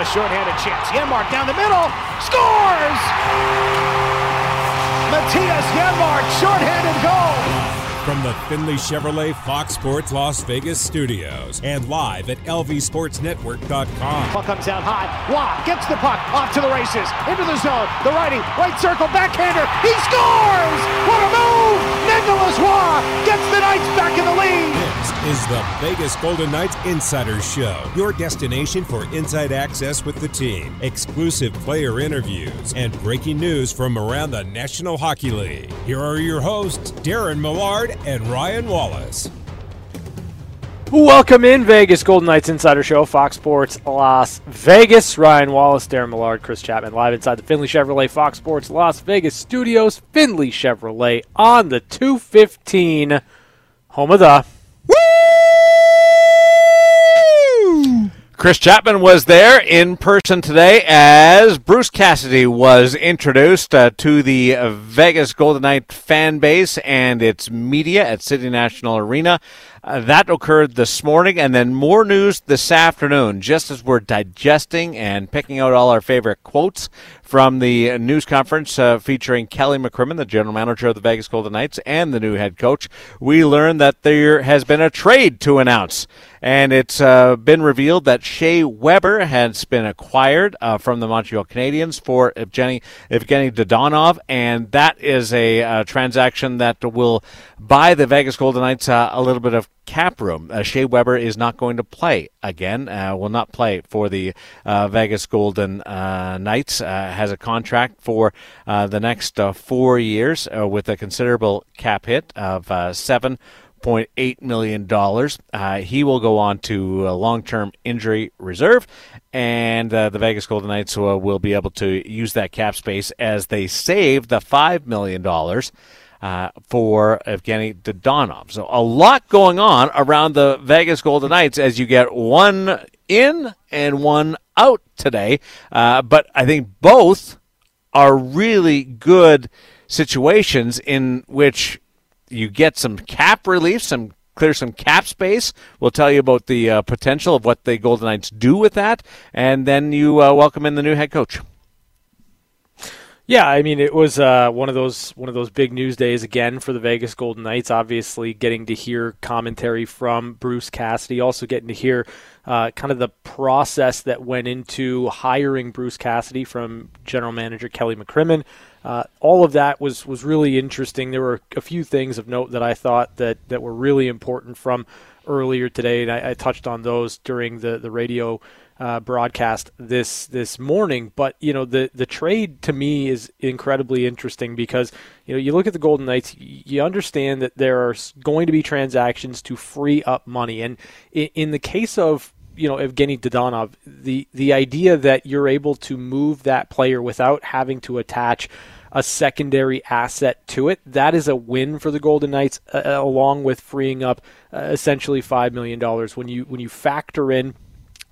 A shorthanded chance. Janmark down the middle. Scores! Mattias Janmark, shorthanded goal. From the Findlay Chevrolet Fox Sports Las Vegas studios and live at lvsportsnetwork.com. Puck comes out high. Roy gets the puck off to the races. Into the zone. The righty, right circle, backhander. He scores! What a move! Nicolas Roy gets the Knights back in the lead. This is the Vegas Golden Knights Insider Show, your destination for inside access with the team, exclusive player interviews, and breaking news from around the National Hockey League. Here are your hosts, Darren Millard and Ryan Wallace. Welcome in Vegas Golden Knights Insider Show, Fox Sports Las Vegas. Ryan Wallace, Darren Millard, Chris Chapman, live inside the Findlay Chevrolet Fox Sports Las Vegas studios. Findlay Chevrolet on the 215, home of the. Chris Chapman was there in person today as Bruce Cassidy was introduced uh, to the Vegas Golden Knight fan base and its media at City National Arena. Uh, that occurred this morning, and then more news this afternoon, just as we're digesting and picking out all our favorite quotes from the news conference uh, featuring Kelly McCrimmon, the general manager of the Vegas Golden Knights, and the new head coach, we learned that there has been a trade to announce. And it's uh, been revealed that Shea Weber has been acquired uh, from the Montreal Canadiens for Evgeny, Evgeny Dadonov, and that is a uh, transaction that will buy the Vegas Golden Knights a little bit of cap room. Uh, Shea Weber is not going to play again, uh, will not play for the uh, Vegas Golden uh, Knights. Uh, has a contract for uh, the next four years with a considerable cap hit of seven. $7.8 million. Uh, he will go on to a long term injury reserve, and uh, the Vegas Golden Knights will be able to use that cap space as they save the $5 million uh, for Evgeny Dadonov. So a lot going on around the Vegas Golden Knights as you get one in and one out today. Uh, but I think both are really good situations in which you get some cap relief, some clear some cap space. We'll tell you about the uh, potential of what the Golden Knights do with that, and then you uh, welcome in the new head coach. Yeah, I mean it was uh, one of those one of those big news days again for the Vegas Golden Knights. Obviously, getting to hear commentary from Bruce Cassidy, also getting to hear uh, kind of the process that went into hiring Bruce Cassidy from General Manager Kelly McCrimmon. Uh, all of that was was really interesting. There were a few things of note that I thought that that were really important from earlier today, and I, I touched on those during the the radio uh, broadcast this this morning. But you know, the the trade to me is incredibly interesting because you know you look at the Golden Knights, you understand that there are going to be transactions to free up money, and in, in the case of you know Evgeny Dadonov, the the idea that you're able to move that player without having to attach a secondary asset to it. That is a win for the Golden Knights, uh, along with freeing up uh, essentially five million dollars. When you when you factor in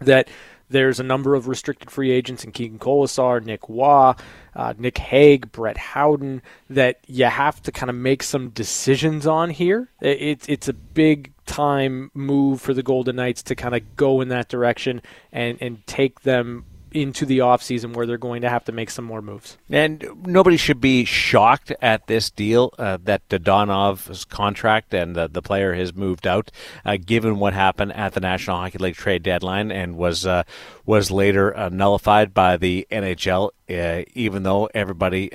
that there's a number of restricted free agents in Keegan Kolesar, Nick Roy, uh, Nick Hague, Brett Howden that you have to kind of make some decisions on here. It's it's a big time move for the Golden Knights to kind of go in that direction and and take them into the offseason where they're going to have to make some more moves. And nobody should be shocked at this deal uh, that Dadonov's contract and the, player has moved out, uh, given what happened at the National Hockey League trade deadline and was uh, was later uh, nullified by the NHL. Uh, even though everybody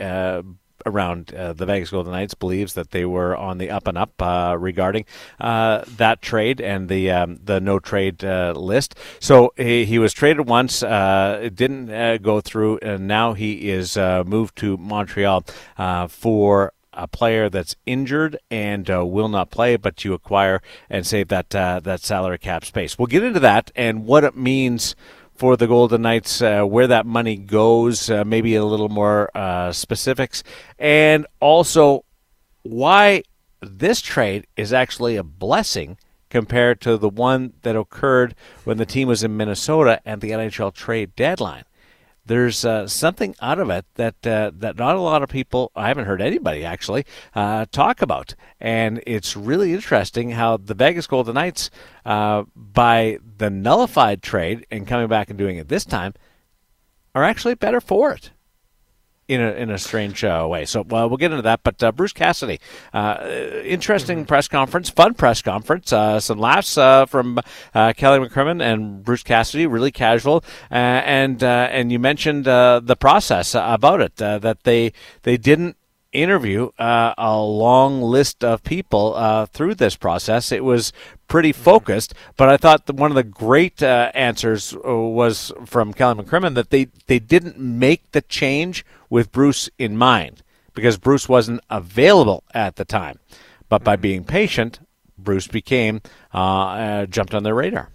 around uh, the Vegas Golden Knights believes that they were on the up and up uh, regarding uh, that trade and the um, the no trade uh, list. So he, he, was traded once, uh, it didn't uh, go through, and now he is moved to Montreal for a player that's injured and uh, will not play, but you acquire and save that uh, that salary cap space. We'll get into that and what it means for the Golden Knights, uh, where that money goes, uh, maybe a little more uh, specifics, and also why this trade is actually a blessing compared to the one that occurred when the team was in Minnesota at the NHL trade deadline there's uh, something out of it that uh, that not a lot of people I haven't heard anybody actually uh, talk about, and it's really interesting how the Vegas Golden Knights, uh, by the nullified trade and coming back and doing it this time, are actually better for it in a in a strange uh, way. So uh, we'll get into that. But uh, Bruce Cassidy, uh, interesting mm-hmm. press conference, fun press conference. Uh, some laughs uh, from Kelly McCrimmon and Bruce Cassidy, really casual. and and you mentioned the process about it that they they didn't interview uh, a long list of people uh, through this process. It was pretty focused, but I thought one of the great uh, answers uh, was from Kelly McCrimmon that they, they didn't make the change with Bruce in mind because Bruce wasn't available at the time. But by mm-hmm. being patient, Bruce became uh, uh, jumped on their radar.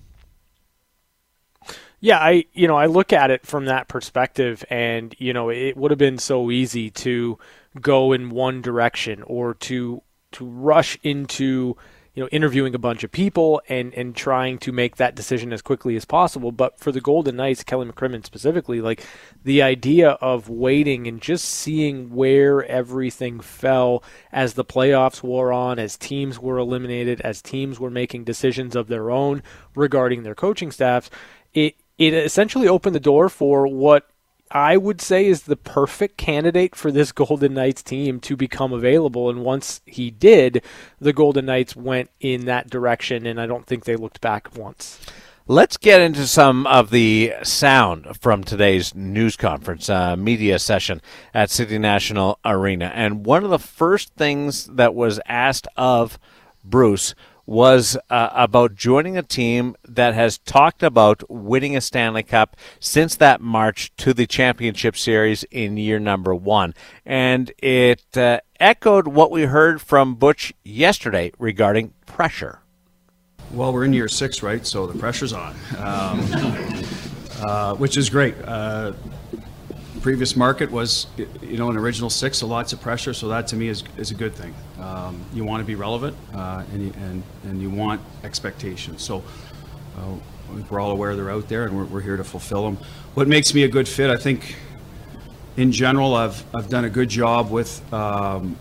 Yeah, I you know I look at it from that perspective, and you know it would have been so easy to go in one direction or to to rush into you know interviewing a bunch of people and and trying to make that decision as quickly as possible. But for the golden knights kelly mccrimmon specifically like the idea of waiting and just seeing where everything fell as the playoffs wore on as teams were eliminated as teams were making decisions of their own regarding their coaching staffs it it essentially opened the door for what I would say is the perfect candidate for this Golden Knights team to become available. And once he did, the Golden Knights went in that direction, and I don't think they looked back once. Let's get into some of the sound from today's news conference, uh, media session at City National Arena. And one of the first things that was asked of Bruce was uh, about joining a team that has talked about winning a Stanley Cup since that march to the championship series in year number one. And it uh, echoed what we heard from Butch yesterday regarding pressure. Well, we're in year six, right? So the pressure's on, um, uh, which is great. Previous market was, you know, an original six, so lots of pressure. So that to me is, is a good thing. Um, you want to be relevant, uh, and, you, and and you want expectations. So uh, we're all aware they're out there, and we're, we're here to fulfill them. What makes me a good fit? I think, in general, I've I've done a good job with. Um,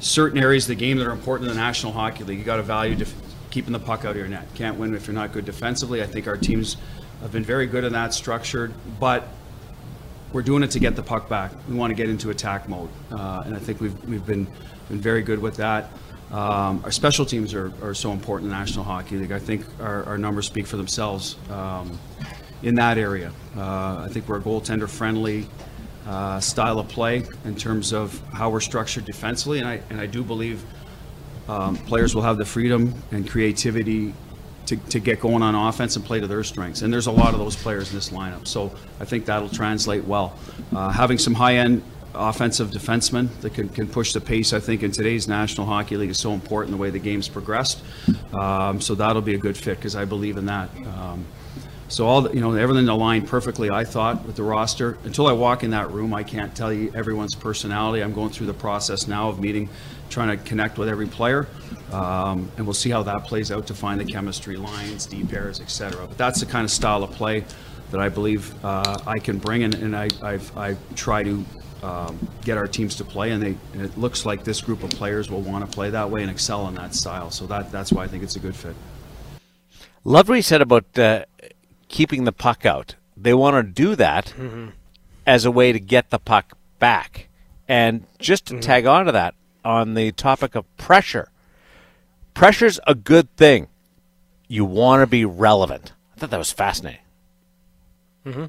certain areas of the game that are important in the National Hockey League. You got to value def- keeping the puck out of your net. Can't win if you're not good defensively. I think our teams have been very good in that structured, but we're doing it to get the puck back. We want to get into attack mode, uh, and I think we've we've been been very good with that. Um, our special teams are, are so important in the National Hockey League. I think our, our numbers speak for themselves um, in that area. Uh, I think we're a goaltender friendly uh, style of play in terms of how we're structured defensively, and I and I do believe um, players will have the freedom and creativity to, to get going on offense and play to their strengths. And there's a lot of those players in this lineup. So I think that'll translate well. Uh, having some high end offensive defensemen that can, can push the pace, I think, in today's National Hockey League is so important the way the game's progressed. Um, so that'll be a good fit because I believe in that. Um, so all the, you know, everything aligned perfectly. I thought with the roster. Until I walk in that room, I can't tell you everyone's personality. I'm going through the process now of meeting, trying to connect with every player, um, and we'll see how that plays out to find the chemistry, lines, deep pairs, etc. But that's the kind of style of play that I believe uh, I can bring, and, and I I've, I try to um, get our teams to play, and, they, and it looks like this group of players will want to play that way and excel in that style. So that that's why I think it's a good fit. Love said about. Uh keeping the puck out. They want to do that mm-hmm. as a way to get the puck back. And just to mm-hmm. tag on to that, on the topic of pressure, pressure's a good thing. You want to be relevant. I thought that was fascinating. Mm-hmm.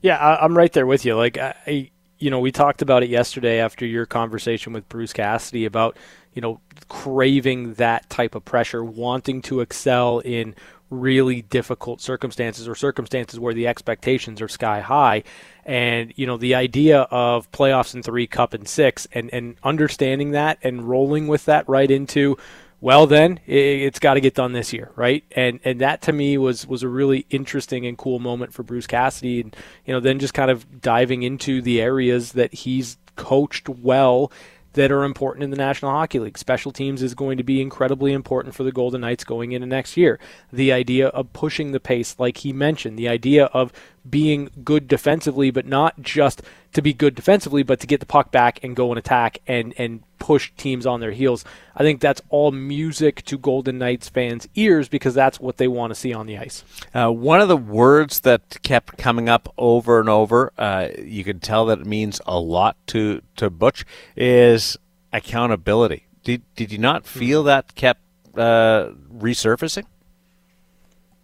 Yeah, I, am right there with you. Like, I, you know, we talked about it yesterday after your conversation with Bruce Cassidy about, you know, craving that type of pressure, wanting to excel in really difficult circumstances or circumstances where the expectations are sky high. And, you know, the idea of playoffs in three, cup in six, and, and understanding that and rolling with that right into, well, then it, has got to get done this year, right? And and that to me was was a really interesting and cool moment for Bruce Cassidy, and you know, then just kind of diving into the areas that he's coached well that are important in the National Hockey League. Special teams is going to be incredibly important for the Golden Knights going into next year. The idea of pushing the pace, like he mentioned, the idea of being good defensively, but not just to be good defensively, but to get the puck back and go and attack and and push teams on their heels. I think that's all music to Golden Knights fans' ears because that's what they want to see on the ice. Uh, one of the words that kept coming up over and over, uh, you can tell that it means a lot to to Butch, is accountability. Did did you not feel that kept uh, resurfacing?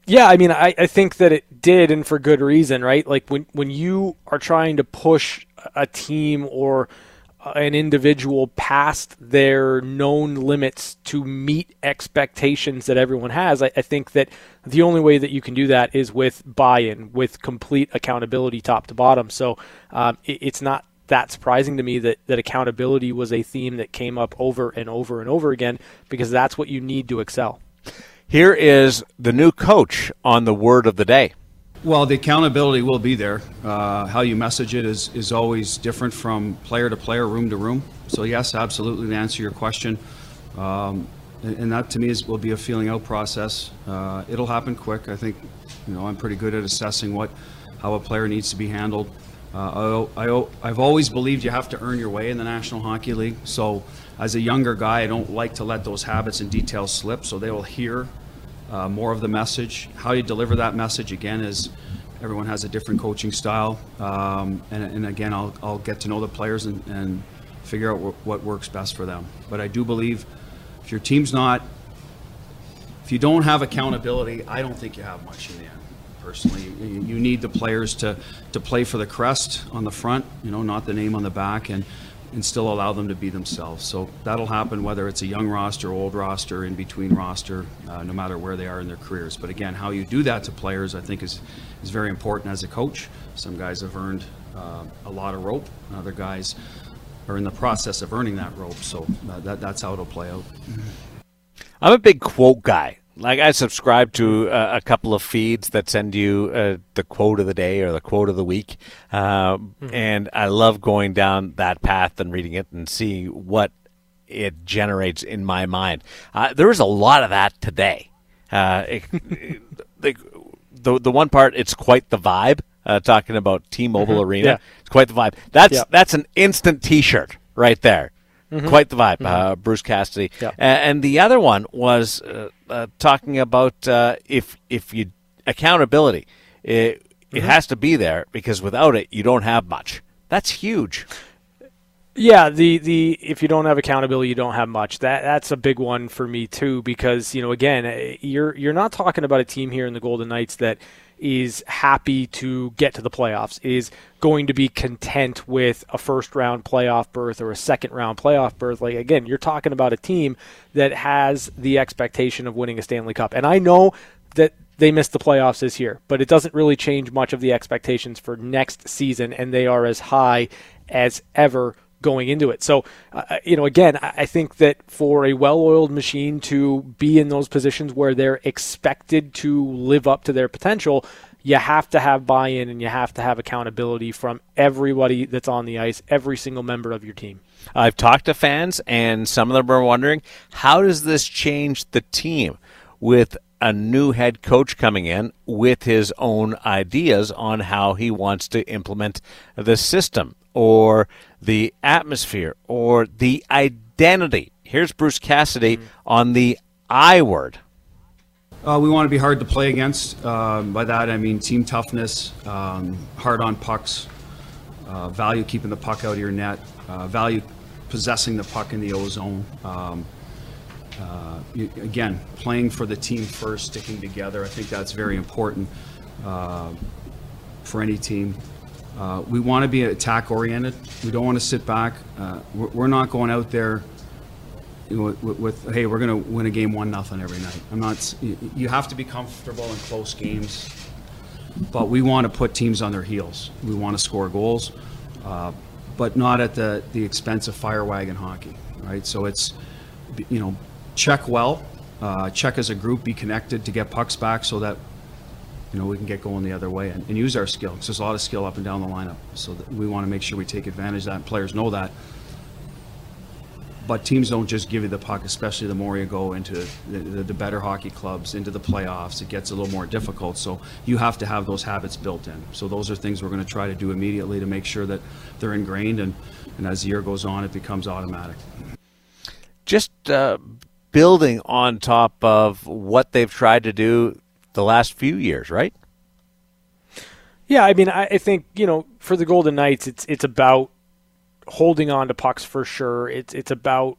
Yeah, I mean, I, I think that it did, and for good reason, right? Like when when you are trying to push a team or an individual past their known limits to meet expectations that everyone has, I, I, think that the only way that you can do that is with buy-in, with complete accountability, top to bottom. So um, it, it's not that surprising to me that, that accountability was a theme that came up over and over and over again because that's what you need to excel. Here is the new coach on the word of the day. Well, the accountability will be there. Uh, how you message it is, is always different from player to player, room to room. So, yes, absolutely, to answer your question. Um, and, and, that to me is, will be a feeling out process. Uh, it'll happen quick. I think, you know, I'm pretty good at assessing what, how a player needs to be handled. Uh, I, I've always believed you have to earn your way in the National Hockey League. So, as a younger guy, I don't like to let those habits and details slip. So they will hear uh, more of the message. How you deliver that message again is everyone has a different coaching style, um, and, and, again, I'll, I'll get to know the players and, and figure out w- what works best for them. But I do believe if your team's not, if you don't have accountability, I don't think you have much in the end. Personally, you need the players to to play for the crest on the front, you know, not the name on the back, and and still allow them to be themselves. So that'll happen whether it's a young roster, old roster, in between roster, uh, no matter where they are in their careers. But again, how you do that to players, I think, is is very important as a coach. Some guys have earned uh, a lot of rope, other guys are in the process of earning that rope. So uh, that, that's how it'll play out. I'm a big quote guy. Like I subscribe to a, a couple of feeds that send you uh, the quote of the day or the quote of the week, uh, mm-hmm. and I love going down that path and reading it and seeing what it generates in my mind. Uh, there is a lot of that today. Uh, it, the, the the one part, it's quite the vibe. Uh, talking about T-Mobile mm-hmm. Arena, yeah. it's quite the vibe. That's yeah. that's an instant T-shirt right there. Mm-hmm. Quite the vibe, mm-hmm. uh, Bruce Cassidy. Yep. and the other one was uh, talking about uh, if if you accountability, it, mm-hmm. it has to be there because without it, you don't have much. That's huge. Yeah, the the if you don't have accountability, you don't have much. That that's a big one for me too because you know again, eh, you're you're not talking about a team here in the Golden Knights that is happy to get to the playoffs, is going to be content with a first round playoff berth or a second round playoff berth. Like, again, you're talking about a team that has the expectation of winning a Stanley Cup. And I know that they missed the playoffs this year, but it doesn't really change much of the expectations for next season, and they are as high as ever going into it. So, uh, uh, you know, again, I think that for a well oiled machine to be in those positions where they're expected to live up to their potential, you have to have buy in and you have to have accountability from everybody that's on the ice, every single member of your team. I've talked to fans, and some of them are wondering how does this change the team with a new head coach coming in with his own ideas on how he wants to implement the system or the atmosphere or the identity. Here's Bruce Cassidy mm-hmm. on the I word. Uh, we want to be hard to play against. Uh, by that I mean team toughness, um, hard on pucks, uh, value keeping the puck out of your net, uh, value possessing the puck in the O zone. Um, uh, you, again, playing for the team first, sticking together. I think that's very important uh, for any team. Uh, we want to be attack oriented. We don't want to sit back. Uh, we're, we're, not going out there you know, with, with, hey, we're going to win a game one nothing every night. I'm not. You have to be comfortable in close games, but we want to put teams on their heels. We want to score goals, uh, but not at the the expense of fire wagon hockey, right? So it's you know check well, uh, check as a group, be connected to get pucks back so that you know, we can get going the other way and, and use our skill. Because there's a lot of skill up and down the lineup. So we want to make sure we take advantage of that, and players know that. but teams don't just give you the puck, especially the more you go into the, the, the, better hockey clubs, into the playoffs. It gets a little more difficult. So you have to have those habits built in. So those are things we're going to try to do immediately to make sure that they're ingrained, and, and as the year goes on, it becomes automatic. Just uh, building on top of what they've tried to do the last few years, right? Yeah, I mean, I, I think you know, for the Golden Knights, it's it's about holding on to pucks for sure. It's it's about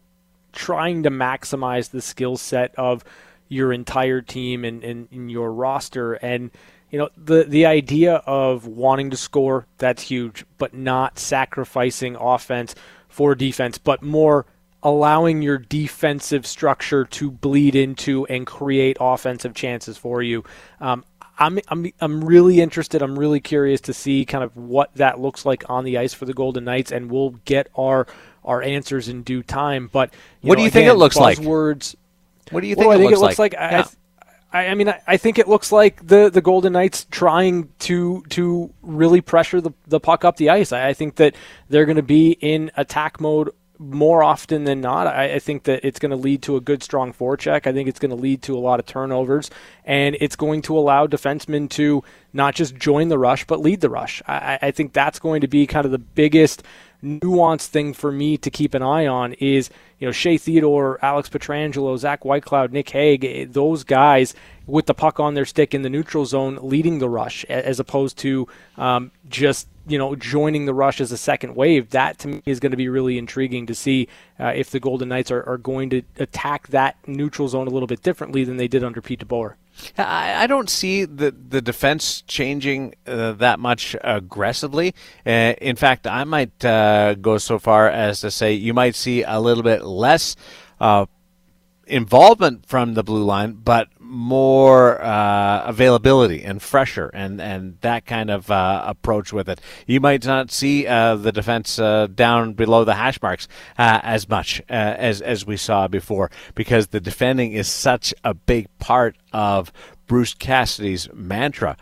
trying to maximize the skill set of your entire team and, and, and, your roster. And you know the the idea of wanting to score that's huge, but not sacrificing offense for defense, but more allowing your defensive structure to bleed into and create offensive chances for you. Um, I'm, I'm I'm really interested. I'm really curious to see kind of what that looks like on the ice for the Golden Knights, and we'll get our our answers in due time. But what know, do you again, think it looks like? Words. What do you think? Well, it I think looks it looks like. like yeah. I, I, mean, I, I think it looks like the, the Golden Knights trying to to really pressure the, the puck up the ice. I, I think that they're going to be in attack mode more often than not, I, I think that it's going to lead to a good, strong forecheck. I think it's going to lead to a lot of turnovers, and it's going to allow defensemen to not just join the rush, but lead the rush. I, I think that's going to be kind of the biggest nuanced thing for me to keep an eye on is, you know, Shea Theodore, Alex Pietrangelo, Zach Whitecloud, Nick Hague, eh, those guys with the puck on their stick in the neutral zone leading the rush as opposed to um, just you know, joining the rush as a second wave, that to me is going to be really intriguing to see uh, if the Golden Knights are, are going to attack that neutral zone a little bit differently than they did under Pete DeBoer. I, I don't see the, the defense changing uh, that much aggressively. Uh, in fact, I might uh, go so far as to say you might see a little bit less uh, involvement from the blue line, but more uh, availability and fresher and, and that kind of uh, approach with it. You might not see uh, the defense uh, down below the hash marks uh, as much uh, as, as we saw before because the defending is such a big part of Bruce Cassidy's mantra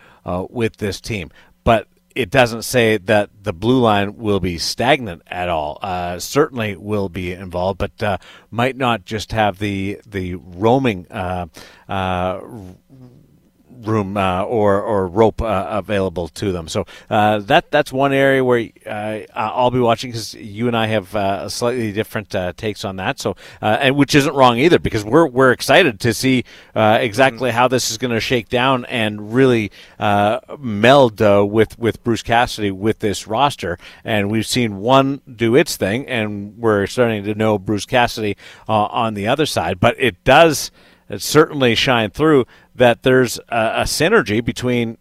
with this team. But it doesn't say that the blue line will be stagnant at all. Uh, certainly will be involved, but uh, might not just have the the roaming uh, uh room uh, or or rope uh, available to them. So uh, that that's one area where uh, I'll be watching because you and I have uh, slightly different uh, takes on that. So and which isn't wrong either because we're we're excited to see exactly mm-hmm. how this is going to shake down and really meld with with Bruce Cassidy with this roster. And we've seen one do its thing, and we're starting to know Bruce Cassidy on the other side. But it does certainly shine through that there's a, a synergy between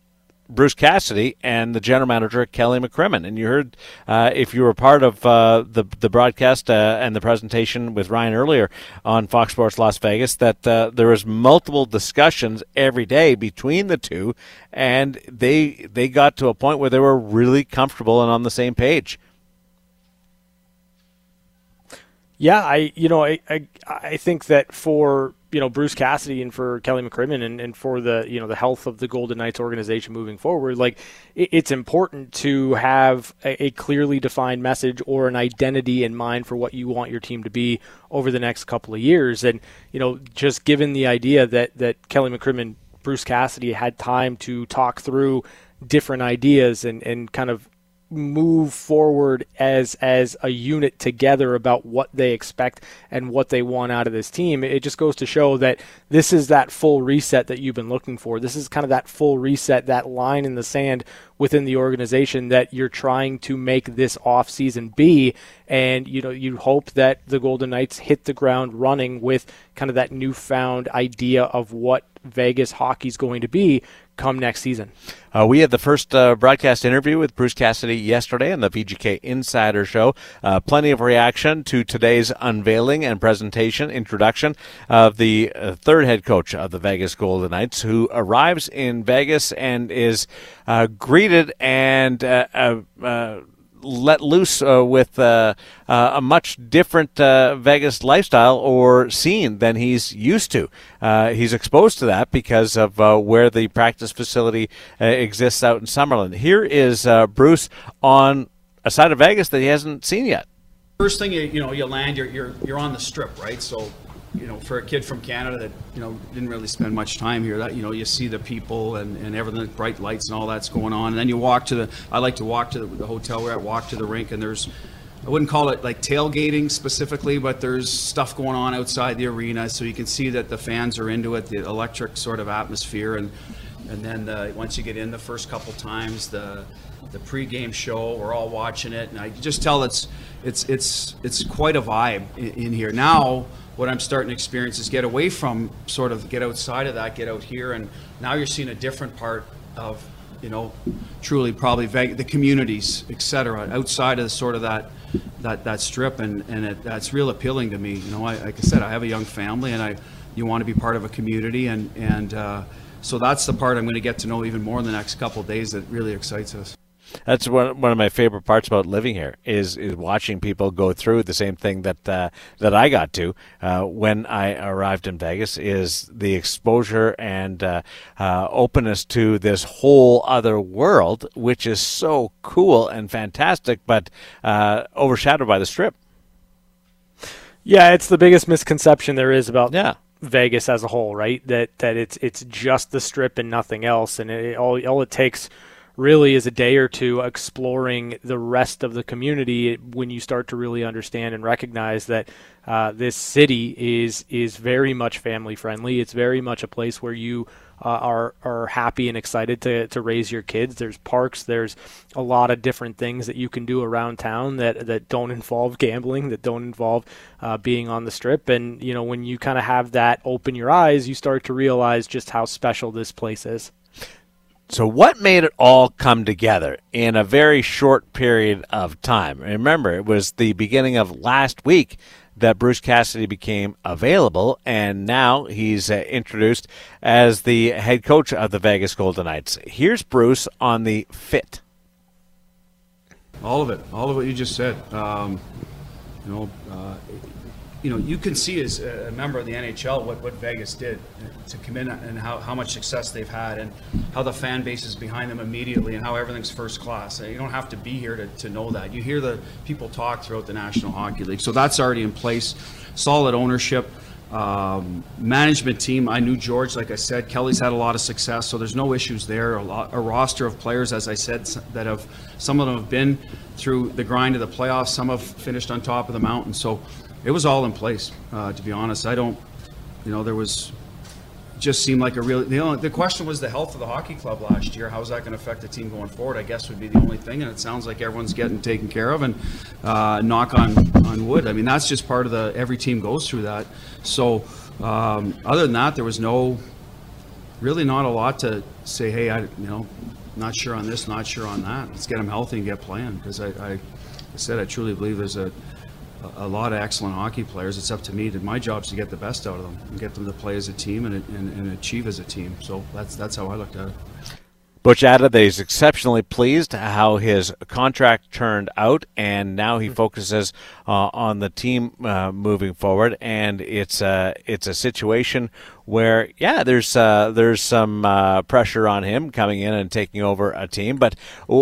Bruce Cassidy and the general manager Kelly McCrimmon. And you heard, uh, if you were part of uh, the the broadcast uh, and the presentation with Ryan earlier on Fox Sports Las Vegas, that uh, there was multiple discussions every day between the two, and they they got to a point where they were really comfortable and on the same page. Yeah, I you know I I, I think that for you know Bruce Cassidy and for Kelly McCrimmon and, and for the you know the health of the Golden Knights organization moving forward, like it, it's important to have a, a, clearly defined message or an identity in mind for what you want your team to be over the next couple of years. And you know, just given the idea that that Kelly McCrimmon, Bruce Cassidy had time to talk through different ideas and and kind of move forward as as a unit together about what they expect and what they want out of this team. It just goes to show that this is that full reset that you've been looking for. This is kind of that full reset, that line in the sand within the organization that you're trying to make this off season be. And you know, you hope that the Golden Knights hit the ground running with kind of that newfound idea of what Vegas hockey is going to be come next season. Uh, we had the first uh, broadcast interview with Bruce Cassidy yesterday on the VGK Insider Show. Uh, plenty of reaction to today's unveiling and presentation, introduction of the uh, third head coach of the Vegas Golden Knights, who arrives in Vegas and is uh, greeted and uh, let loose uh, with uh, uh, a much different uh, Vegas lifestyle or scene than he's used to. Uh, he's exposed to that because of uh, where the practice facility exists out in Summerlin. Here is Bruce on a side of Vegas that he hasn't seen yet. first thing you you know you land you're you're you're on the strip right so you know for a kid from Canada that you know didn't really spend much time here that you know you see the people and, and everything bright lights and all that's going on. And then you walk to the I like to walk to the, the hotel we're at walk to the rink and there's I wouldn't call it like tailgating specifically, but there's stuff going on outside the arena, so you can see that the fans are into it, the electric sort of atmosphere, and and then uh, once you get in the first couple times, the the pregame show, we're all watching it, and I just tell it's it's it's it's quite a vibe in, in here. Now. What I'm starting to experience is get away from sort of get outside of that, get out here, and now you're seeing a different part of you know, truly probably the communities, et cetera, outside of sort of that that that strip, and and it, that's real appealing to me. You know, I, like I said, I have a young family, and I you want to be part of a community, and and uh, so that's the part I'm going to get to know even more in the next couple of days that really excites us. That's one one of my favorite parts about living here is is watching people go through the same thing that uh, that I got to uh, when I arrived in Vegas. Is the exposure and uh, uh openness to this whole other world, which is so cool and fantastic, but uh, overshadowed by the Strip. Yeah, it's the biggest misconception there is about yeah. Vegas as a whole, right? That that it's it's just the Strip and nothing else, and it, all all it takes really is a day or two exploring the rest of the community when you start to really understand and recognize that uh, this city is is very much family friendly. It's very much a place where you uh, are are happy and excited to, to raise your kids. There's parks. There's a lot of different things that you can do around town that that don't involve gambling, that don't involve uh, being on the strip. And you know when you kind of have that open your eyes, you start to realize just how special this place is. So, what made it all come together in a very short period of time? Remember, it was the beginning of last week that Bruce Cassidy became available, and now he's uh, introduced as the head coach of the Vegas Golden Knights. Here's Bruce on the fit. All of it, all of what you just said. Um, you know, uh, you know, you can see as a member of the NHL what, what Vegas did to come in and how, how much success they've had and how the fan base is behind them immediately and how everything's first class. You don't have to be here to, to know that. You hear the people talk throughout the National Hockey League. So that's already in place. Solid ownership. Um, management team, I knew George, like I said. Kelly's had a lot of success, so there's no issues there. A, lot, a roster of players, as I said, that have, some of them have been through the grind of the playoffs, some have finished on top of the mountain. So it was all in place. Uh, to be honest, I don't. You know, there was just seemed like a real. The only, the question was the health of the hockey club last year. How's that going to affect the team going forward? I guess would be the only thing. And it sounds like everyone's getting taken care of. And uh, knock on on wood. I mean, that's just part of the. Every team goes through that. So um, other than that, there was no. Really, not a lot to say. Hey, I you know, not sure on this, not sure on that. Let's get them healthy and get playing because I, I, I said I truly believe there's a a lot of excellent hockey players. It's up to me. My job is to get the best out of them and get them to play as a team and, and, and achieve as a team. So that's that's how I looked at it. Butch added that he's exceptionally pleased how his contract turned out, and now he focuses uh, on the team uh, moving forward. And it's a it's a situation where, yeah, there's uh, there's some uh, pressure on him coming in and taking over a team, but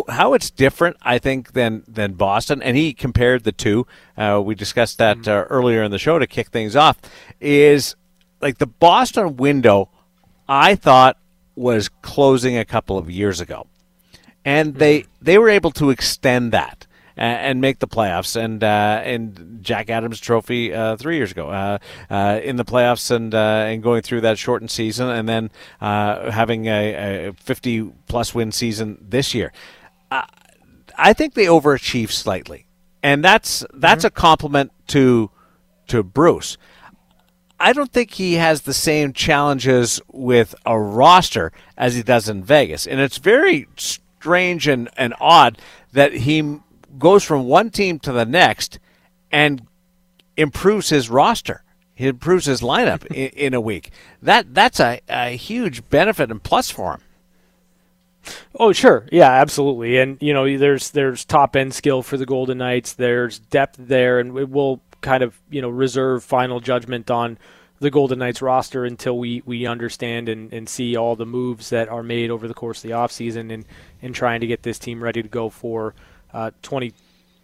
how it's different, I think, than than Boston. And he compared the two. Uh, we discussed that mm-hmm. uh, earlier in the show to kick things off. Is like the Boston window. I thought was closing a couple of years ago, and they they were able to extend that and make the playoffs. And uh, and Jack Adams Trophy uh, three years ago uh, uh in the playoffs and uh, and going through that shortened season, and then uh, having a, a, 50 plus win season this year. I think they overachieved slightly, and that's that's mm-hmm. a compliment to to Bruce. I don't think he has the same challenges with a roster as he does in Vegas. And it's very strange and, and odd that he goes from one team to the next and improves his roster. He improves his lineup in, in, a week. That that's a, a huge benefit and plus for him. Oh sure, yeah, absolutely, and you know there's there's top end skill for the Golden Knights. There's depth there, and we'll kind of you know reserve final judgment on the Golden Knights roster until we, we understand and, and see all the moves that are made over the course of the offseason and, and trying to get this team ready to go for uh, 20, uh,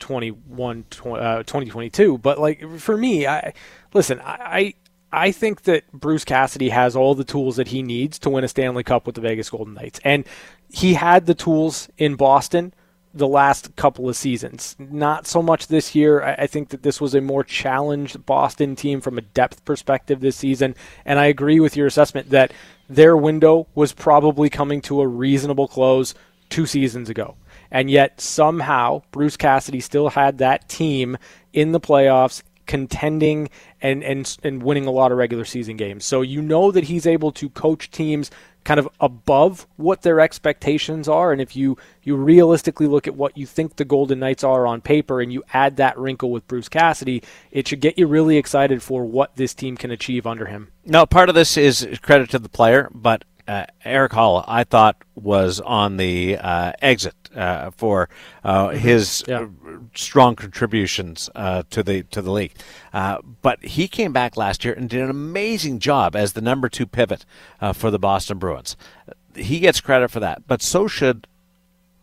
2022 but like for me I listen I I think that Bruce Cassidy has all the tools that he needs to win a Stanley Cup with the Vegas Golden Knights. And he had the tools in Boston the last couple of seasons. Not so much this year. I, think that this was a more challenged Boston team from a depth perspective this season. And I agree with your assessment that their window was probably coming to a reasonable close two seasons ago. And yet somehow Bruce Cassidy still had that team in the playoffs contending and, and and winning a lot of regular season games. So you know that he's able to coach teams kind of above what their expectations are and if you you realistically look at what you think the Golden Knights are on paper and you add that wrinkle with Bruce Cassidy, it should get you really excited for what this team can achieve under him. Now, part of this is credit to the player, but uh, Erik Haula, I thought, was on the uh, exit uh, for uh, mm-hmm. his yeah. strong contributions uh, to the to the league. Uh, but he came back last year and did an amazing job as the number two pivot for the Boston Bruins. He gets credit for that, but so should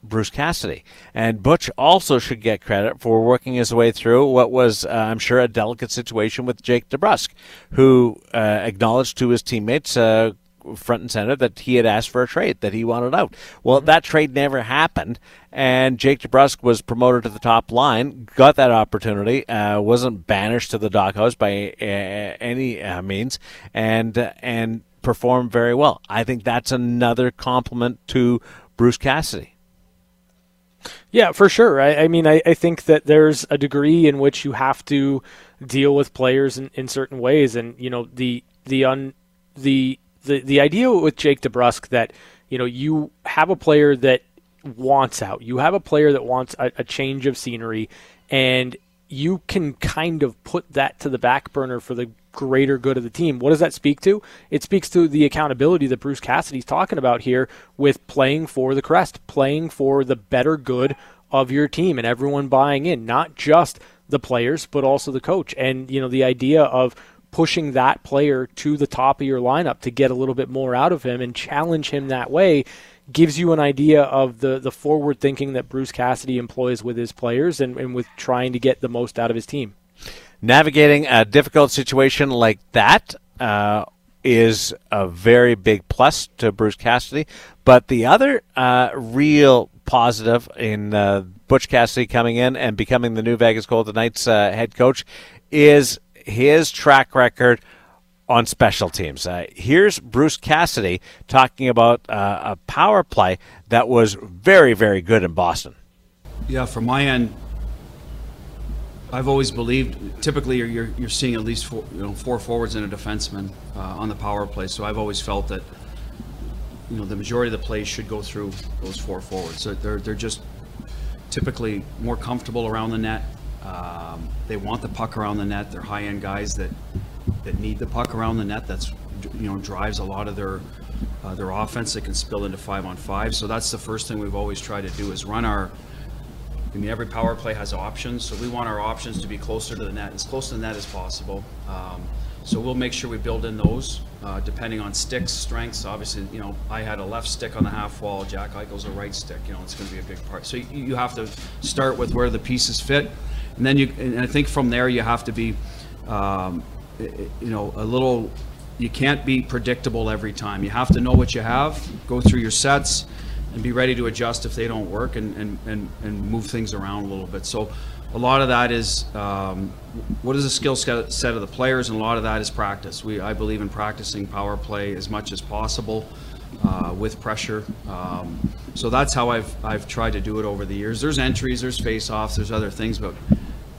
Bruce Cassidy. And Butch also should get credit for working his way through what was, uh, I'm sure, a delicate situation with Jake DeBrusk, who uh, acknowledged to his teammates uh, front and center that he had asked for a trade, that he wanted out. Well, mm-hmm. that trade never happened, and Jake DeBrusk was promoted to the top line, got that opportunity, uh, wasn't banished to the doghouse by uh, any uh, means, and and performed very well. I think that's another compliment to Bruce Cassidy. Yeah, for sure. I, I mean, I, I, think that there's a degree in which you have to deal with players in, in certain ways, and you know the the un the the the idea with Jake DeBrusk that you know you have a player that wants out, you have a player that wants a, a change of scenery, and you can kind of put that to the back burner for the greater good of the team. What does that speak to? It speaks to the accountability that Bruce Cassidy's talking about here with playing for the crest, playing for the better good of your team and everyone buying in, not just the players, but also the coach. And, you know, the idea of pushing that player to the top of your lineup to get a little bit more out of him and challenge him that way gives you an idea of the, the forward thinking that Bruce Cassidy employs with his players and, and with trying to get the most out of his team. Navigating a difficult situation like that uh, is a very big plus to Bruce Cassidy. But the other uh, real positive in uh, Butch Cassidy coming in and becoming the new Vegas Golden Knights uh, head coach is his track record on special teams. Uh, here's Bruce Cassidy talking about uh, a power play that was very, very good in Boston. Yeah, from my end, I've always believed. Typically, you're, you're, seeing at least four, you know four forwards and a defenseman uh, on the power play. So I've always felt that you know the majority of the plays should go through those four forwards. So they're they're just typically more comfortable around the net. Um, they want the puck around the net. They're high-end guys that that need the puck around the net. That's you know drives a lot of their uh, their offense that can spill into five on five. So that's the first thing we've always tried to do is run our. I mean, every power play has options, so we want our options to be closer to the net, as close to the net as possible. Um, so we'll make sure we build in those, uh, depending on sticks, strengths. Obviously, you know, I had a left stick on the half wall. Jack Eichel's a right stick. You know, it's going to be a big part. So you, you have to start with where the pieces fit and then you and I think from there you have to be, um, you know, a little. You can't be predictable every time. You have to know what you have, go through your sets, and be ready to adjust if they don't work, and and and, and move things around a little bit. So. A lot of that is um, what is the skill set of the players, and a lot of that is practice. We, I believe in practicing power play as much as possible uh, with pressure. Um, so that's how I've I've tried to do it over the years. There's entries, there's face-offs, there's other things, but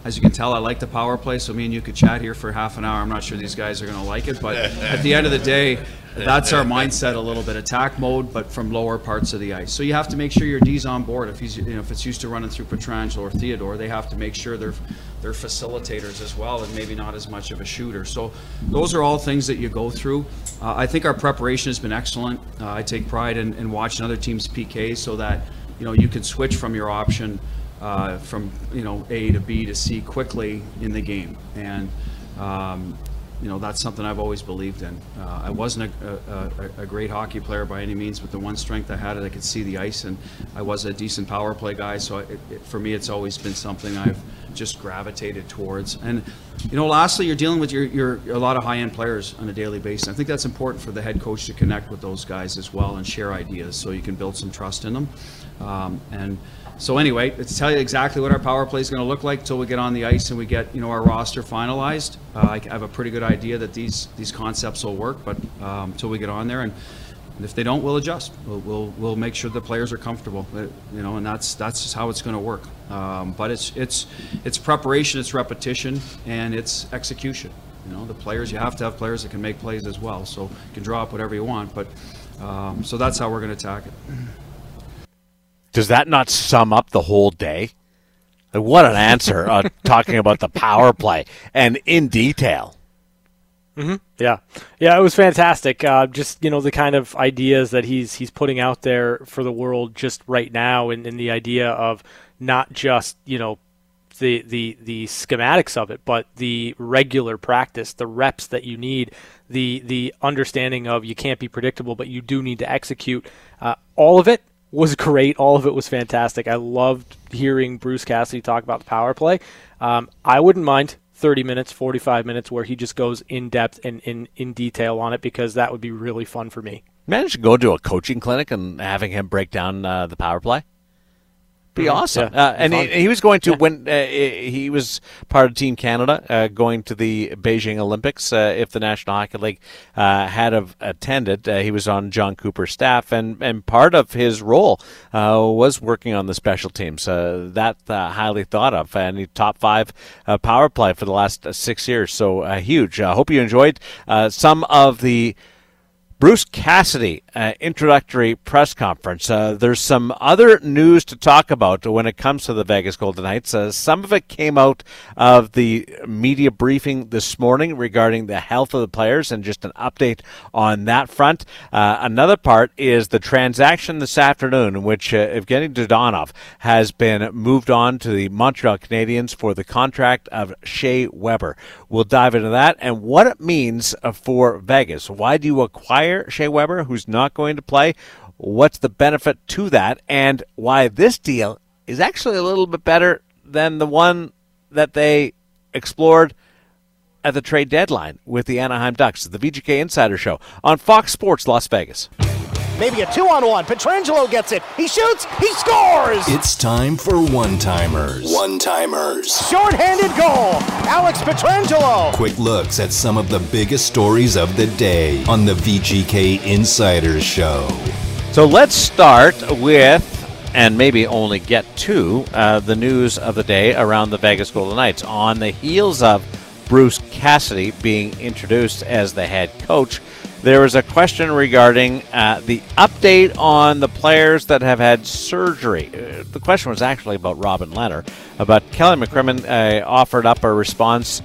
as you can tell, I like the power play, so me and you could chat here for half an hour. I'm not sure these guys are going to like it, but at the end of the day, that's our mindset a little bit. Attack mode, but from lower parts of the ice. So you have to make sure your D's on board. If he's, you know, if it's used to running through Pietrangelo or Theodore, they have to make sure they're they're facilitators as well, and maybe not as much of a shooter. So those are all things that you go through. Uh, I think our preparation has been excellent. Uh, I take pride in, in watching other teams' PKs so that you know you can switch from your option uh, from you know A to B to C quickly in the game. And um, you know that's something I've always believed in. Uh, I wasn't a, a, a, great hockey player by any means, but the one strength I had is I could see the ice, and I was a decent power play guy. So it, it, for me, it's always been something I've just gravitated towards. And you know, lastly, you're dealing with your, your a lot of high-end players on a daily basis. I think that's important for the head coach to connect with those guys as well and share ideas, so you can build some trust in them. Um, and so anyway, to tell you exactly what our power play is going to look like until we get on the ice and we get you know our roster finalized. Uh, I have a pretty good idea that these these concepts will work, but um, until we get on there and, and if they don't, we'll adjust. We'll, we'll, we'll make sure the players are comfortable. Uh, you know, and that's that's just how it's going to work. Um, but it's it's it's preparation, it's repetition, and it's execution. You know, the players you have to have players that can make plays as well. So you can draw up whatever you want, but um, so that's how we're going to attack it. Does that not sum up the whole day? What an answer uh, talking about the power play and in detail. Mm-hmm. Yeah, yeah, it was fantastic. Uh, just you know the kind of ideas that he's he's putting out there for the world just right now, and, and the idea of not just you know the the the schematics of it, but the regular practice, the reps that you need, the the understanding of you can't be predictable, but you do need to execute. Uh, all of it was great. All of it was fantastic. I loved hearing Bruce Cassidy talk about the power play. Um, I wouldn't mind 30 minutes, 45 minutes where he just goes in depth and in, in detail on it because that would be really fun for me. Managed to go to a coaching clinic and having him break down uh, the power play? Be mm-hmm. awesome. Yeah, uh, and he, he, was going to yeah. when uh, he was part of Team Canada, uh, going to the Beijing Olympics. Uh, if the National Hockey League uh, had have attended, uh, he was on Jon Cooper's staff, and and part of his role was working on the special teams. that highly thought of, and he top five power play for the last six years. So huge. I hope you enjoyed some of the Bruce Cassidy uh, introductory press conference. Uh, there's some other news to talk about when it comes to the Vegas Golden Knights. Uh, some of it came out of the media briefing this morning regarding the health of the players and just an update on that front. Uh, another part is the transaction this afternoon in which uh, Evgeny Dadonov has been moved on to the Montreal Canadiens for the contract of Shea Weber. We'll dive into that and what it means uh, for Vegas. Why do you acquire player, Shea Weber, who's not going to play. What's the benefit to that, and why this deal is actually a little bit better than the one that they explored at the trade deadline with the Anaheim Ducks. The VGK Insider Show on Fox Sports Las Vegas. Maybe a two on one. Pietrangelo gets it. He shoots. He scores. It's time for one timers. One timers. Short-handed goal. Alex Pietrangelo. Quick looks at some of the biggest stories of the day on the VGK Insiders Show. So let's start with and maybe only get to uh, the news of the day around the Vegas Golden Knights on the heels of Bruce Cassidy being introduced as the head coach. There was a question regarding uh, the update on the players that have had surgery. Uh, the question was actually about Robin Lehner, but Kelly McCrimmon uh, offered up a response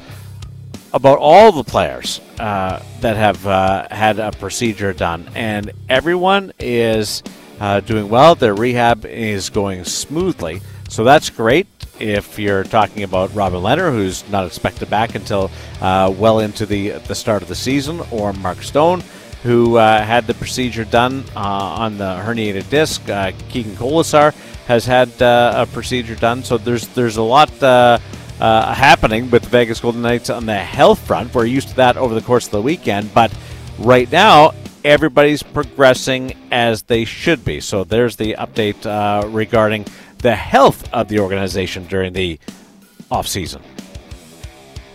about all the players uh, that have uh, had a procedure done, and everyone is doing well. Their rehab is going smoothly, so that's great if you're talking about Robin Lehner, who's not expected back until uh, well into the the start of the season, or Mark Stone, who uh, had the procedure done uh, on the herniated disc. Uh, Keegan Kolesar has had uh, a procedure done. So there's there's a lot uh, happening with the Vegas Golden Knights on the health front. We're used to that over the course of the weekend, but right now everybody's progressing as they should be. So there's the update regarding the health of the organization during the off season.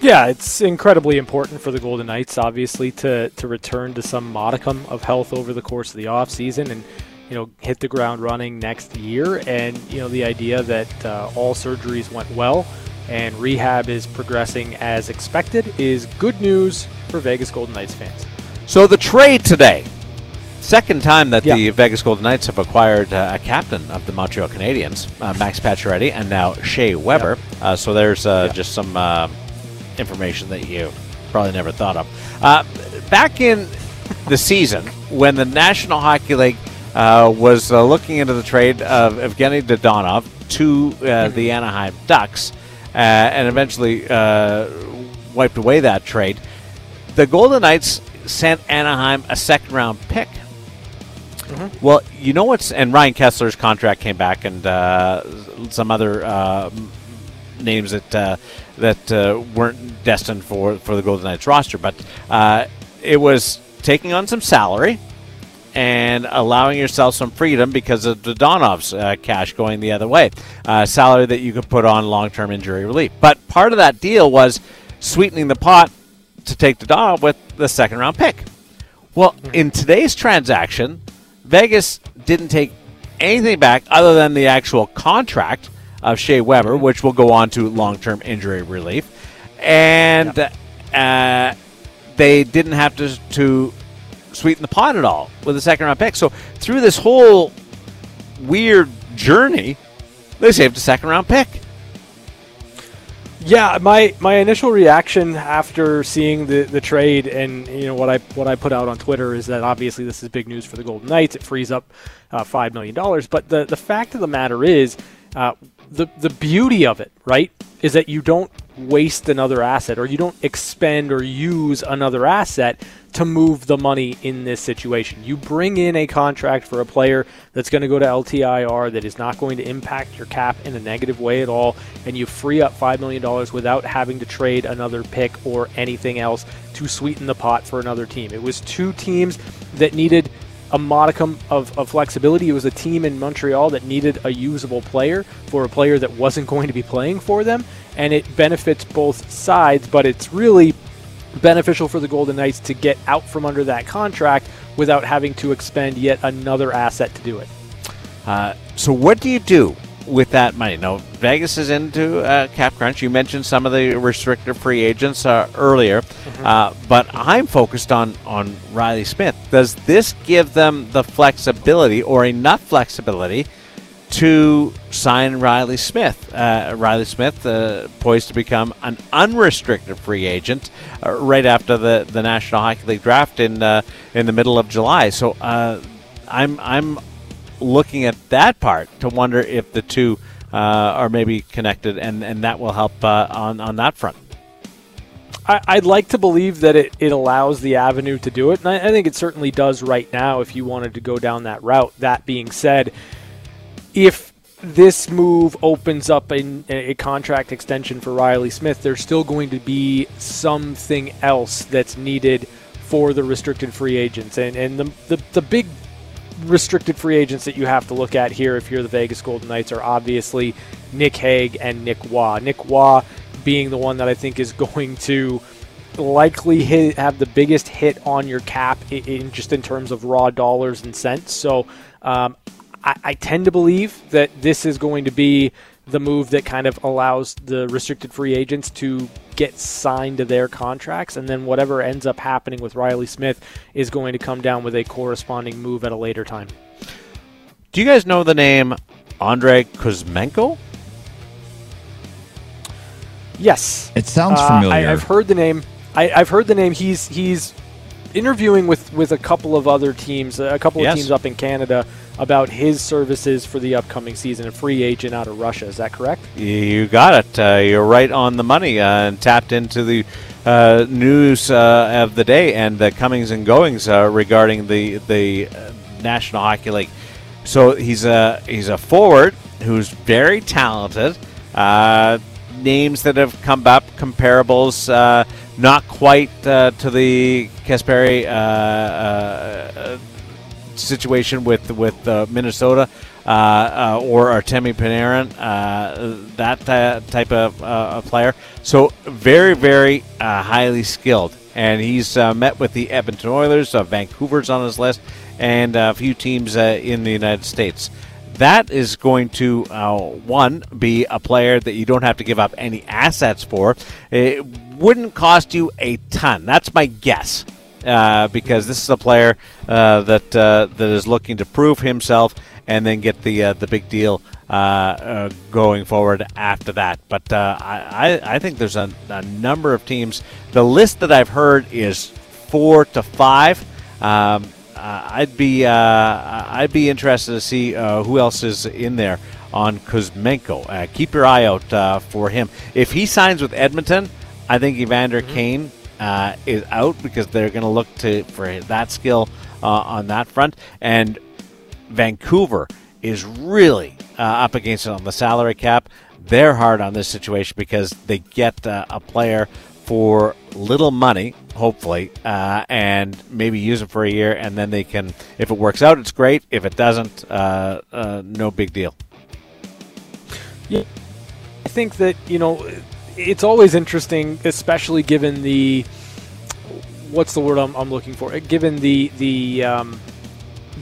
Yeah, it's incredibly important for the Golden Knights, obviously, to, to return to some modicum of health over the course of the off season and you know hit the ground running next year. And you know the idea that uh, all surgeries went well and rehab is progressing as expected is good news for Vegas Golden Knights fans. So the trade today Second time that yeah. the Vegas Golden Knights have acquired uh, a captain of the Montreal Canadiens, uh, Max Pacioretty, and now Shea Weber. Yep. Uh, so there's uh, yep. just some uh, information that you probably never thought of. Uh, back in the season, when the National Hockey League was looking into the trade of Evgeny Dadonov to the Anaheim Ducks, and eventually wiped away that trade the Golden Knights sent Anaheim a second round pick. Mm-hmm. Well, you know what's and Ryan Kesler's contract came back, and uh, some other uh, names that uh, that uh, weren't destined for for the Golden Knights roster, but uh, it was taking on some salary and allowing yourself some freedom because of Dadonov's uh, cash going the other way, uh, salary that you could put on long-term injury relief. But part of that deal was sweetening the pot to take Dadonov with the second-round pick. Well, in today's transaction, Vegas didn't take anything back other than the actual contract of Shea Weber, which will go on to long-term injury relief, and uh, they didn't have to to sweeten the pot at all with a second round pick. So through this whole weird journey, they saved a second round pick. Yeah, my, my initial reaction after seeing the, the trade and you know what I what I put out on Twitter is that obviously this is big news for the Golden Knights. It frees up uh, five million dollars, but the the fact of the matter is, uh, the the beauty of it, right, is that you don't waste another asset or you don't expend or use another asset to move the money in this situation. You bring in a contract for a player that's going to go to LTIR that is not going to impact your cap in a negative way at all, and you free up $5 million without having to trade another pick or anything else to sweeten the pot for another team. It was two teams that needed a modicum of, of flexibility. It was a team in Montreal that needed a usable player for a player that wasn't going to be playing for them, and it benefits both sides, but it's really beneficial for the Golden Knights to get out from under that contract without having to expend yet another asset to do it. Uh, so what do you do with that money? Now Vegas is into uh, cap crunch. You mentioned some of the restricted free agents uh, earlier, uh, but I'm focused on on Riley Smith. Does this give them the flexibility or enough flexibility? To sign Riley Smith. Uh, Riley Smith, uh, poised to become an unrestricted free agent uh, right after the, the National Hockey League draft in uh, in the middle of July. So uh, I'm I'm looking at that part to wonder if the two uh, are maybe connected, and, and that will help uh, on on that front. I, would like to believe that it, it allows the avenue to do it, and I, I think it certainly does right now if you wanted to go down that route. That being said, if this move opens up a, a, contract extension for Riley Smith, there's still going to be something else that's needed for the restricted free agents. And, and the, the, the big restricted free agents that you have to look at here if you're the Vegas Golden Knights are obviously Nick Hague and Nick Roy. Nick Roy being the one that I think is going to likely hit, have the biggest hit on your cap in, in, just in terms of raw dollars and cents. So um, I, I tend to believe that this is going to be the move that kind of allows the restricted free agents to get signed to their contracts, and then whatever ends up happening with Riley Smith is going to come down with a corresponding move at a later time. Do you guys know the name Andrei Kuzmenko? Yes, it sounds uh, familiar. I, have heard the name. I, have heard the name. He's he's interviewing with, with a couple of other teams, a couple of yes. teams up in Canada about his services for the upcoming season. A free agent out of Russia. Is that correct? You got it. Uh, you're right on the money uh, and tapped into the uh, news uh, of the day and the comings and goings uh, regarding the the uh, National Hockey League. So he's a he's a forward who's very talented. names that have come up, comparables, not quite to the Kaprizov situation with with uh, Minnesota uh, uh, or Artemi Panarin, uh, that type uh, of player. So very, very uh, highly skilled. And he's met with the Edmonton Oilers, Vancouver's on his list, and a few teams in the United States. That is going to, one, be a player that you don't have to give up any assets for. It wouldn't cost you a ton. That's my guess. Uh, because this is a player uh, that uh, that is looking to prove himself and then get the uh, the big deal uh, going forward after that. But I, I think there's a, a, number of teams. The list that I've heard is four to five. Um, I'd be I'd be interested to see who else is in there on Kuzmenko. keep your eye out for him. If he signs with Edmonton, I think Evander mm-hmm. Kane uh, is out because they're going to look to for that skill uh, on that front. And Vancouver is really uh, up against it on the salary cap. They're hard on this situation because they get uh, a player for little money, hopefully, uh, and maybe use it for a year, and then they can. If it works out, it's great. If it doesn't, uh, uh, no big deal. Yeah, I think that you know it's always interesting, especially given the what's the word I'm, I'm looking for? Given the the um,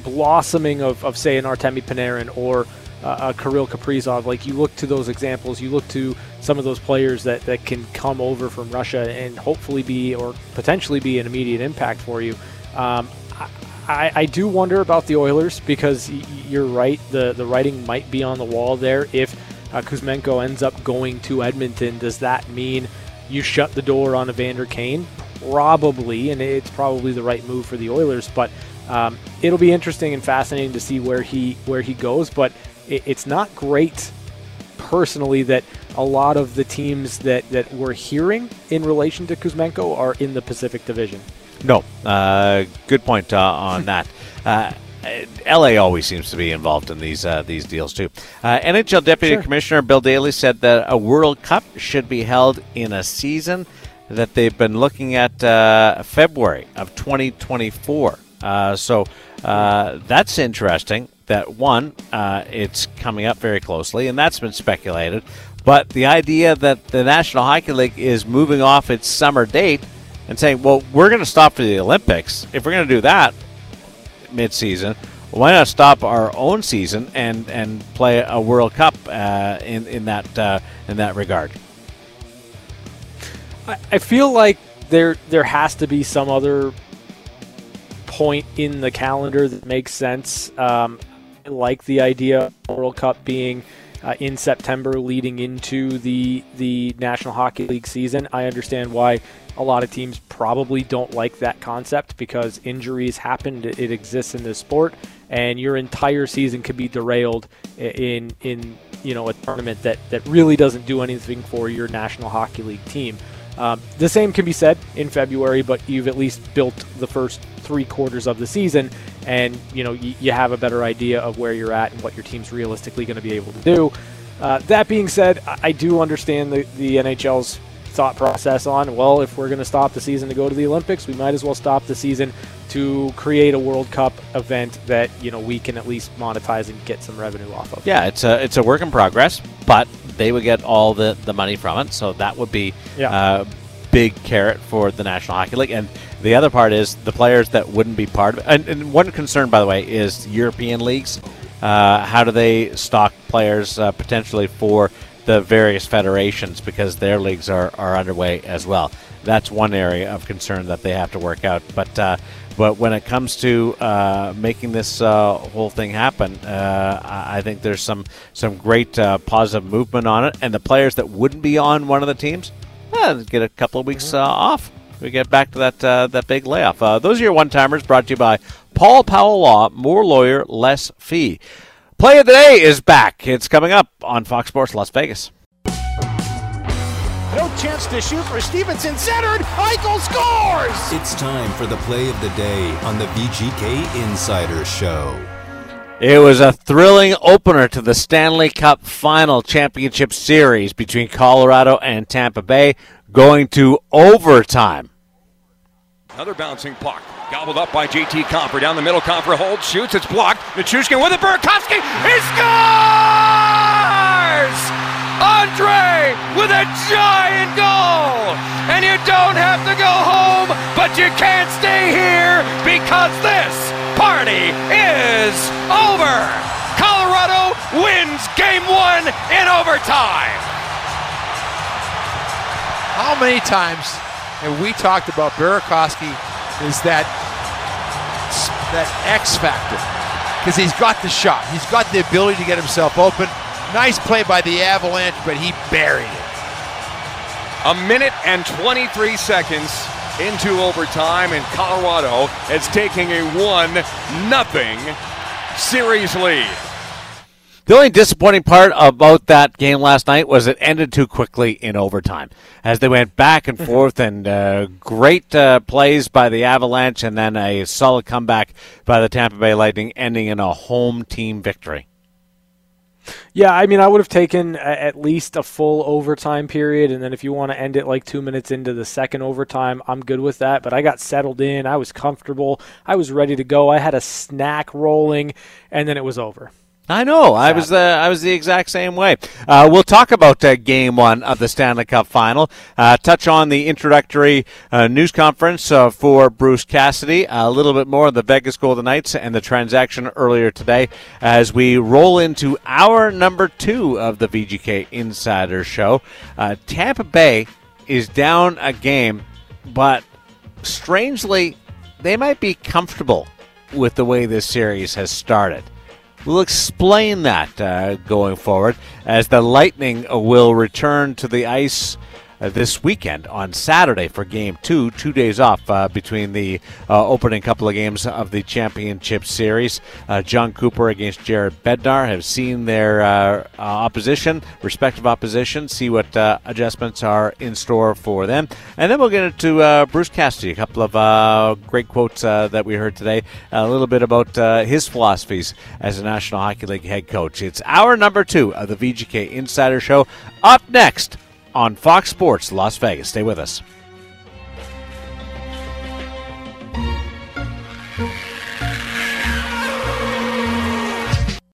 blossoming of, of say an Artemi Panarin or uh, a Kirill Kaprizov, like you look to those examples, you look to some of those players that, that can come over from Russia and hopefully be or potentially be an immediate impact for you. Um, I, I, do wonder about the Oilers because you're right, the, the writing might be on the wall there. If uh, Kuzmenko ends up going to Edmonton, does that mean you shut the door on Evander Kane? Probably, and it's probably the right move for the Oilers. But um, it'll be interesting and fascinating to see where he where he goes. But it, it's not great personally that a lot of the teams that, that we're hearing in relation to Kuzmenko are in the Pacific Division. No, uh, good point uh, on that. Uh, LA always seems to be involved in these uh, these deals too. Uh, NHL Deputy sure. Commissioner Bill Daly said that a World Cup should be held in a season that they've been looking at uh, February of 2024. so that's interesting that one, uh, it's coming up very closely, and that's been speculated. But the idea that the National Hockey League is moving off its summer date and saying, well, we're going to stop for the Olympics. If we're going to do that mid-season, why not stop our own season and, and play a World Cup uh, in in that uh, in that regard? I, I feel like there there has to be some other point in the calendar that makes sense. Um, like the idea of World Cup being uh, in September leading into the the National Hockey League season. I understand why a lot of teams probably don't like that concept because injuries happen. It exists in this sport, and your entire season could be derailed in in you know a tournament that that really doesn't do anything for your National Hockey League team. Um, the same can be said in February, but you've at least built the first three quarters of the season, and you know you, you have a better idea of where you're at and what your team's realistically going to be able to do. Uh, that being said, I do understand the, the NHL's thought process on well, if we're going to stop the season to go to the Olympics, we might as well stop the season to create a World Cup event that you know we can at least monetize and get some revenue off of. Yeah, it's a it's a work in progress, but they would get all the the money from it, so that would be yeah. uh, big carrot for the National Hockey League. And the other part is the players that wouldn't be part of it. And, and one concern, by the way, is European leagues. Uh, how do they stock players uh, potentially for the various federations because their leagues are, are underway as well? That's one area of concern that they have to work out. But uh, but when it comes to uh, making this uh, whole thing happen, uh, I think there's some some great uh, positive movement on it. And the players that wouldn't be on one of the teams, eh, get a couple of weeks mm-hmm. uh, off. We get back to that uh, that big layoff. Uh, those are your one timers brought to you by Paul Powell Law. More lawyer, less fee. Play of the day is back. It's coming up on Fox Sports Las Vegas. No chance to shoot for Stephenson. Centered. Eichel scores. It's time for the play of the day on the VGK Insider Show. It was a thrilling opener to the Stanley Cup Final Championship Series between Colorado and Tampa Bay, going to overtime. Another bouncing puck. Gobbled up by JT Compher. Down the middle, Compher holds, shoots, it's blocked. Nichushkin with it, Burakovsky, he scores! Andre with a giant goal! And you don't have to go home, but you can't stay here because this party is over. Colorado wins game one in overtime. How many times have we talked about Burakovsky is that that X factor because he's got the shot, he's got the ability to get himself open. Nice play by the Avalanche, but he buried it. A minute and 23 seconds into overtime, and Colorado is taking a 1 nothing series lead. The only disappointing part about that game last night was it ended too quickly in overtime as they went back and forth and uh, great uh, plays by the Avalanche and then a solid comeback by the Tampa Bay Lightning ending in a home team victory. Yeah, I mean, I would have taken a, at least a full overtime period, and then if you want to end it like two minutes into the second overtime, I'm good with that. But I got settled in, I was comfortable, I was ready to go, I had a snack rolling, and then it was over. I know. I was the I was the exact same way. Uh, we'll talk about uh, Game One of the Stanley Cup Final. Uh, touch on the introductory uh, news conference uh, for Bruce Cassidy. a little bit more on the Vegas Golden Knights and the transaction earlier today. As we roll into hour number two of the VGK Insider Show, uh, Tampa Bay is down a game, but strangely, they might be comfortable with the way this series has started. We'll explain that uh, going forward as the Lightning will return to the ice this weekend on Saturday for Game Two. Two days off uh, between the uh, opening couple of games of the championship series. Uh, Jon Cooper against Jared Bednar have seen their uh, opposition, respective opposition, see what adjustments are in store for them, and then we'll get into Bruce Cassidy. A couple of great quotes that we heard today. A little bit about his philosophies as a National Hockey League head coach. It's our number two of the VGK Insider Show. Up next on Fox Sports Las Vegas. Stay with us.